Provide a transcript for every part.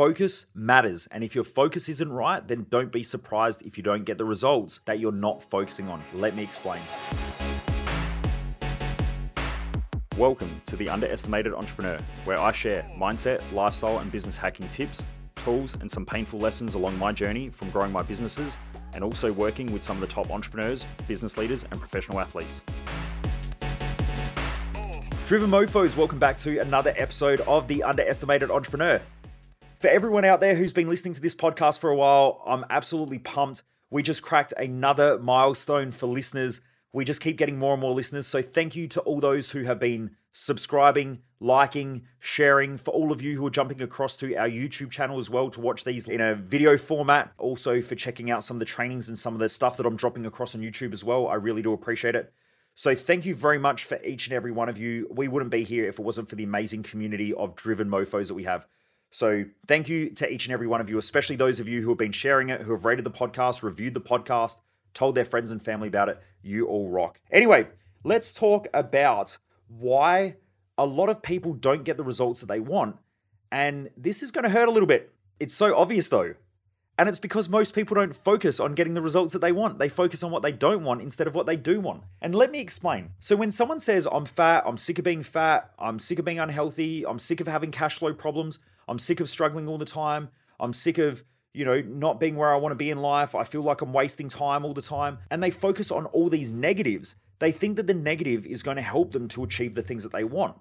Focus matters. And if your focus isn't right, then don't be surprised if you don't get the results that you're not focusing on. Let me explain. Welcome to the Underestimated Entrepreneur, where I share mindset, lifestyle, and business hacking tips, tools, and some painful lessons along my journey from growing my businesses and also working with some of the top entrepreneurs, business leaders, and professional athletes. Driven Mofos, welcome back to another episode of The Underestimated Entrepreneur. For everyone out there who's been listening to this podcast for a while, I'm absolutely pumped. We just cracked another milestone for listeners. We just keep getting more and more listeners. So thank you to all those who have been subscribing, liking, sharing, for all of you who are jumping across to our YouTube channel as well to watch these in a video format. Also for checking out some of the trainings and some of the stuff that I'm dropping across on YouTube as well. I really do appreciate it. So thank you very much for each and every one of you. We wouldn't be here if it wasn't for the amazing community of driven mofos that we have. So thank you to each and every one of you, especially those of you who have been sharing it, who have rated the podcast, reviewed the podcast, told their friends and family about it. You all rock. Anyway, let's talk about why a lot of people don't get the results that they want. And this is going to hurt a little bit. It's so obvious though. And it's because most people don't focus on getting the results that they want. They focus on what they don't want instead of what they do want. And let me explain. So, when someone says, I'm fat, I'm sick of being fat, I'm sick of being unhealthy, I'm sick of having cash flow problems, I'm sick of struggling all the time, I'm sick of, you know, not being where I want to be in life, I feel like I'm wasting time all the time, and they focus on all these negatives, they think that the negative is going to help them to achieve the things that they want.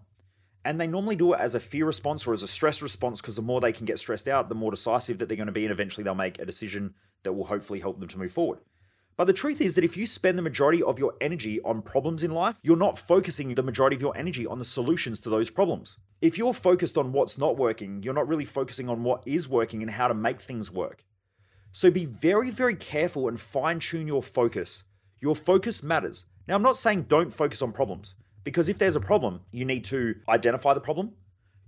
And they normally do it as a fear response or as a stress response because the more they can get stressed out, the more decisive that they're going to be, and eventually they'll make a decision that will hopefully help them to move forward. But the truth is that if you spend the majority of your energy on problems in life, you're not focusing the majority of your energy on the solutions to those problems. If you're focused on what's not working, you're not really focusing on what is working and how to make things work. So be very, very careful and fine tune your focus. Your focus matters. Now, I'm not saying don't focus on problems. Because if there's a problem, you need to identify the problem.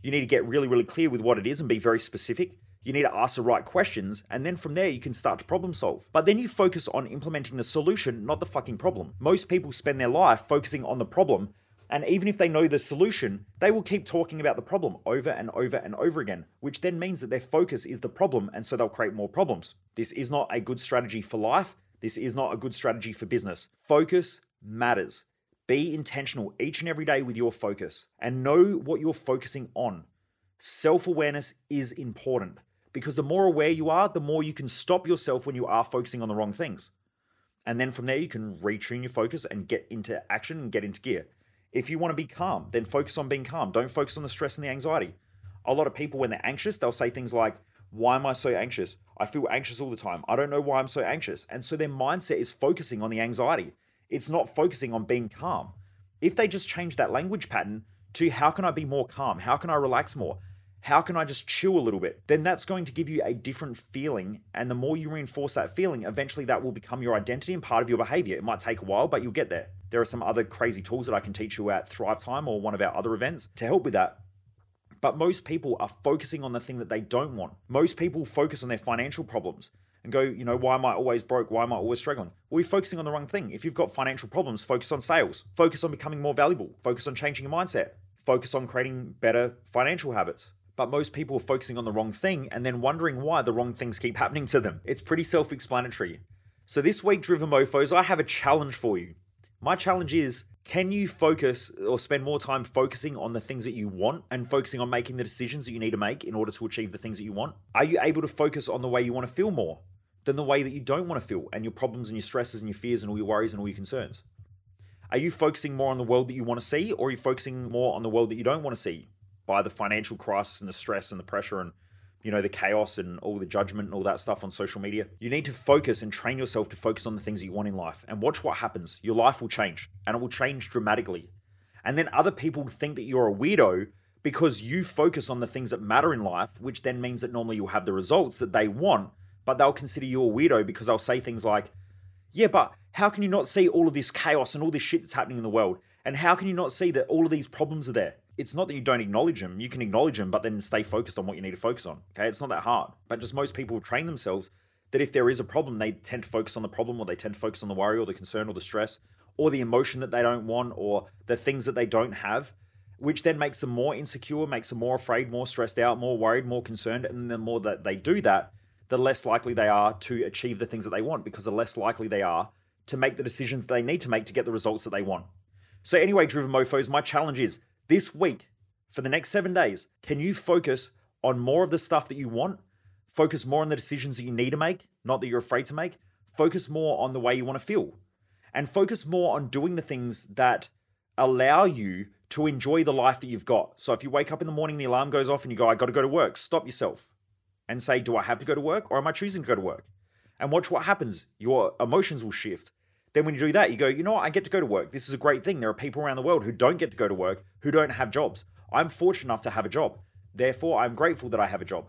You need to get really, really clear with what it is and be very specific. You need to ask the right questions, and then from there, you can start to problem solve. But then you focus on implementing the solution, not the fucking problem. Most people spend their life focusing on the problem, and even if they know the solution, they will keep talking about the problem over and over and over again, which then means that their focus is the problem, and so they'll create more problems. This is not a good strategy for life. This is not a good strategy for business. Focus matters. Be intentional each and every day with your focus and know what you're focusing on. Self awareness is important because the more aware you are, the more you can stop yourself when you are focusing on the wrong things. And then from there, you can retune your focus and get into action and get into gear. If you want to be calm, then focus on being calm. Don't focus on the stress and the anxiety. A lot of people, when they're anxious, they'll say things like, Why am I so anxious? I feel anxious all the time. I don't know why I'm so anxious. And so their mindset is focusing on the anxiety. It's not focusing on being calm. If they just change that language pattern to how can I be more calm? How can I relax more? How can I just chill a little bit? Then that's going to give you a different feeling. And the more you reinforce that feeling, eventually that will become your identity and part of your behavior. It might take a while, but you'll get there. There are some other crazy tools that I can teach you at Thrive Time or one of our other events to help with that. But most people are focusing on the thing that they don't want. Most people focus on their financial problems and go, you know, why am I always broke? Why am I always struggling? Well, you're focusing on the wrong thing. If you've got financial problems, focus on sales, focus on becoming more valuable, focus on changing your mindset, focus on creating better financial habits. But most people are focusing on the wrong thing and then wondering why the wrong things keep happening to them. It's pretty self explanatory. So, this week, Driven Mofos, I have a challenge for you. My challenge is can you focus or spend more time focusing on the things that you want and focusing on making the decisions that you need to make in order to achieve the things that you want? Are you able to focus on the way you want to feel more? than the way that you don't want to feel and your problems and your stresses and your fears and all your worries and all your concerns? Are you focusing more on the world that you want to see or are you focusing more on the world that you don't want to see by the financial crisis and the stress and the pressure and you know the chaos and all the judgment and all that stuff on social media? You need to focus and train yourself to focus on the things that you want in life and watch what happens. Your life will change and it will change dramatically. And then other people think that you're a weirdo because you focus on the things that matter in life, which then means that normally you'll have the results that they want but they'll consider you a weirdo because they'll say things like, yeah, but how can you not see all of this chaos and all this shit that's happening in the world? And how can you not see that all of these problems are there? It's not that you don't acknowledge them. You can acknowledge them, but then stay focused on what you need to focus on. Okay. It's not that hard. But just most people train themselves that if there is a problem, they tend to focus on the problem or they tend to focus on the worry or the concern or the stress or the emotion that they don't want or the things that they don't have which then makes them more insecure, makes them more afraid, more stressed out, more worried, more concerned. And the more that they do that, the less likely they are to achieve the things that they want because the less likely they are to make the decisions they need to make to get the results that they want. So, anyway, driven mofos, my challenge is this week, for the next seven days, can you focus on more of the stuff that you want? Focus more on the decisions that you need to make, not that you're afraid to make. Focus more on the way you want to feel. And focus more on doing the things that allow you to enjoy the life that you've got. So if you wake up in the morning, the alarm goes off, and you go, I got to go to work, stop yourself and say, Do I have to go to work or am I choosing to go to work? And watch what happens. Your emotions will shift. Then when you do that, you go, You know what? I get to go to work. This is a great thing. There are people around the world who don't get to go to work, who don't have jobs. I'm fortunate enough to have a job. Therefore, I'm grateful that I have a job.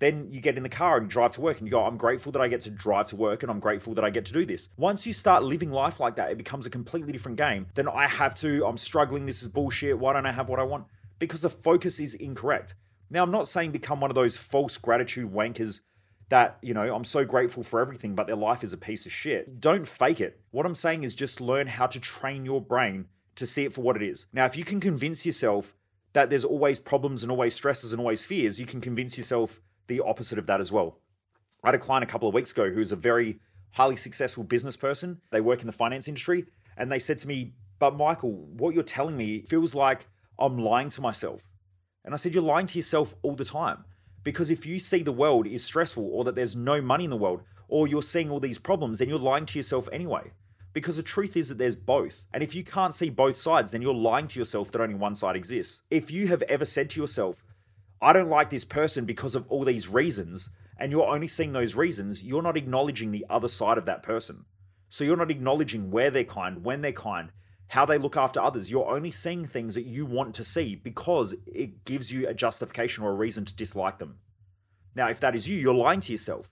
Then you get in the car and drive to work and you go, I'm grateful that I get to drive to work and I'm grateful that I get to do this. Once you start living life like that, it becomes a completely different game. Then I have to, I'm struggling, this is bullshit. Why don't I have what I want? Because the focus is incorrect. Now, I'm not saying become one of those false gratitude wankers that, you know, I'm so grateful for everything, but their life is a piece of shit. Don't fake it. What I'm saying is just learn how to train your brain to see it for what it is. Now, if you can convince yourself that there's always problems and always stresses and always fears, you can convince yourself the opposite of that as well. I had a client a couple of weeks ago who's a very highly successful business person. They work in the finance industry. And they said to me, But Michael, what you're telling me feels like I'm lying to myself. And I said, You're lying to yourself all the time. Because if you see the world is stressful or that there's no money in the world, or you're seeing all these problems, then you're lying to yourself anyway. Because the truth is that there's both. And if you can't see both sides, then you're lying to yourself that only one side exists. If you have ever said to yourself, I don't like this person because of all these reasons, and you're only seeing those reasons, you're not acknowledging the other side of that person. So you're not acknowledging where they're kind, when they're kind, how they look after others. You're only seeing things that you want to see because it gives you a justification or a reason to dislike them. Now, if that is you, you're lying to yourself.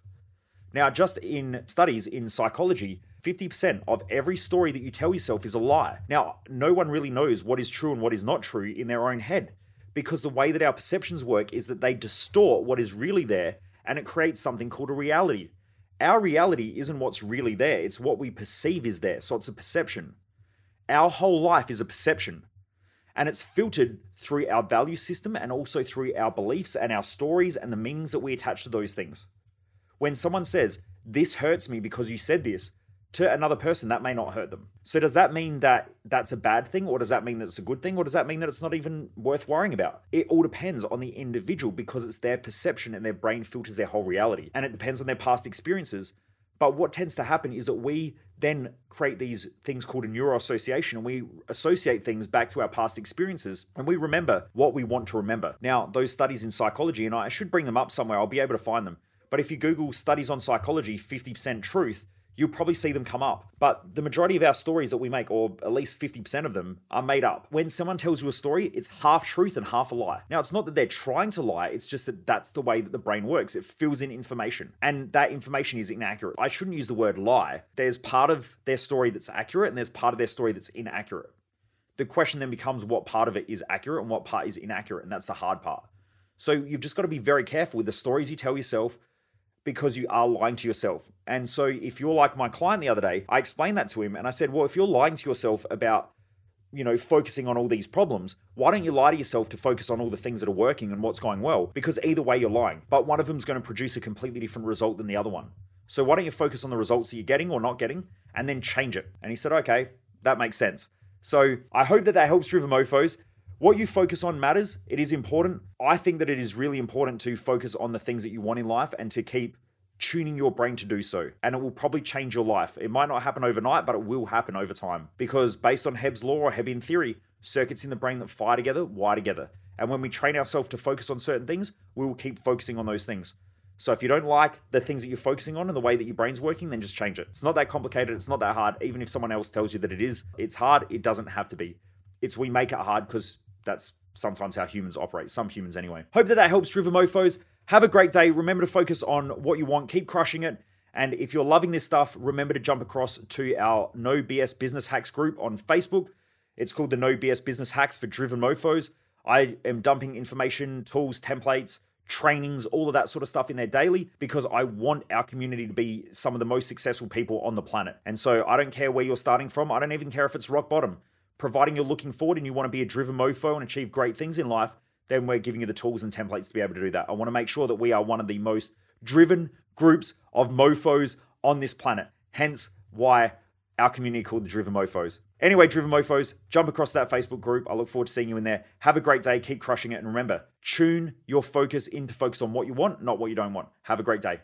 Now, just in studies in psychology, 50% of every story that you tell yourself is a lie. Now, no one really knows what is true and what is not true in their own head because the way that our perceptions work is that they distort what is really there and it creates something called a reality. Our reality isn't what's really there, it's what we perceive is there. So it's a perception. Our whole life is a perception. And it's filtered through our value system and also through our beliefs and our stories and the meanings that we attach to those things. When someone says, This hurts me because you said this, to another person, that may not hurt them. So, does that mean that that's a bad thing, or does that mean that it's a good thing, or does that mean that it's not even worth worrying about? It all depends on the individual because it's their perception and their brain filters their whole reality. And it depends on their past experiences. But what tends to happen is that we then create these things called a neuroassociation and we associate things back to our past experiences and we remember what we want to remember. Now, those studies in psychology, and I should bring them up somewhere, I'll be able to find them. But if you Google studies on psychology, 50% truth, you'll probably see them come up. But the majority of our stories that we make, or at least 50% of them, are made up. When someone tells you a story, it's half truth and half a lie. Now, it's not that they're trying to lie, it's just that that's the way that the brain works. It fills in information, and that information is inaccurate. I shouldn't use the word lie. There's part of their story that's accurate, and there's part of their story that's inaccurate. The question then becomes what part of it is accurate and what part is inaccurate, and that's the hard part. So you've just got to be very careful with the stories you tell yourself, because you are lying to yourself. And so, if you're like my client the other day, I explained that to him and I said, Well, if you're lying to yourself about, you know, focusing on all these problems, why don't you lie to yourself to focus on all the things that are working and what's going well? Because either way, you're lying. But one of them's going to produce a completely different result than the other one. So, why don't you focus on the results that you're getting or not getting and then change it? And he said, Okay, that makes sense. So, I hope that that helps Driven Mofos. What you focus on matters. It is important. I think that it is really important to focus on the things that you want in life and to keep tuning your brain to do so. And it will probably change your life. It might not happen overnight, but it will happen over time. Because based on Hebb's law or Hebbian theory, circuits in the brain that fire together wire together. And when we train ourselves to focus on certain things, we will keep focusing on those things. So if you don't like the things that you're focusing on and the way that your brain's working, then just change it. It's not that complicated. It's not that hard. Even if someone else tells you that it is, it's hard. It doesn't have to be. It's we make it hard because that's sometimes how humans operate, some humans anyway. Hope that that helps Driven Mofos. Have a great day. Remember to focus on what you want, keep crushing it. And if you're loving this stuff, remember to jump across to our No BS Business Hacks group on Facebook. It's called the No BS Business Hacks for Driven Mofos. I am dumping information, tools, templates, trainings, all of that sort of stuff in there daily because I want our community to be some of the most successful people on the planet. And so I don't care where you're starting from. I don't even care if it's rock bottom providing you're looking forward and you want to be a driven mofo and achieve great things in life, then we're giving you the tools and templates to be able to do that. I want to make sure that we are one of the most driven groups of mofos on this planet. Hence why our community called the Driven Mofos. Anyway, Driven Mofos, jump across that Facebook group. I look forward to seeing you in there. Have a great day. Keep crushing it. And remember, tune your focus in to focus on what you want, not what you don't want. Have a great day.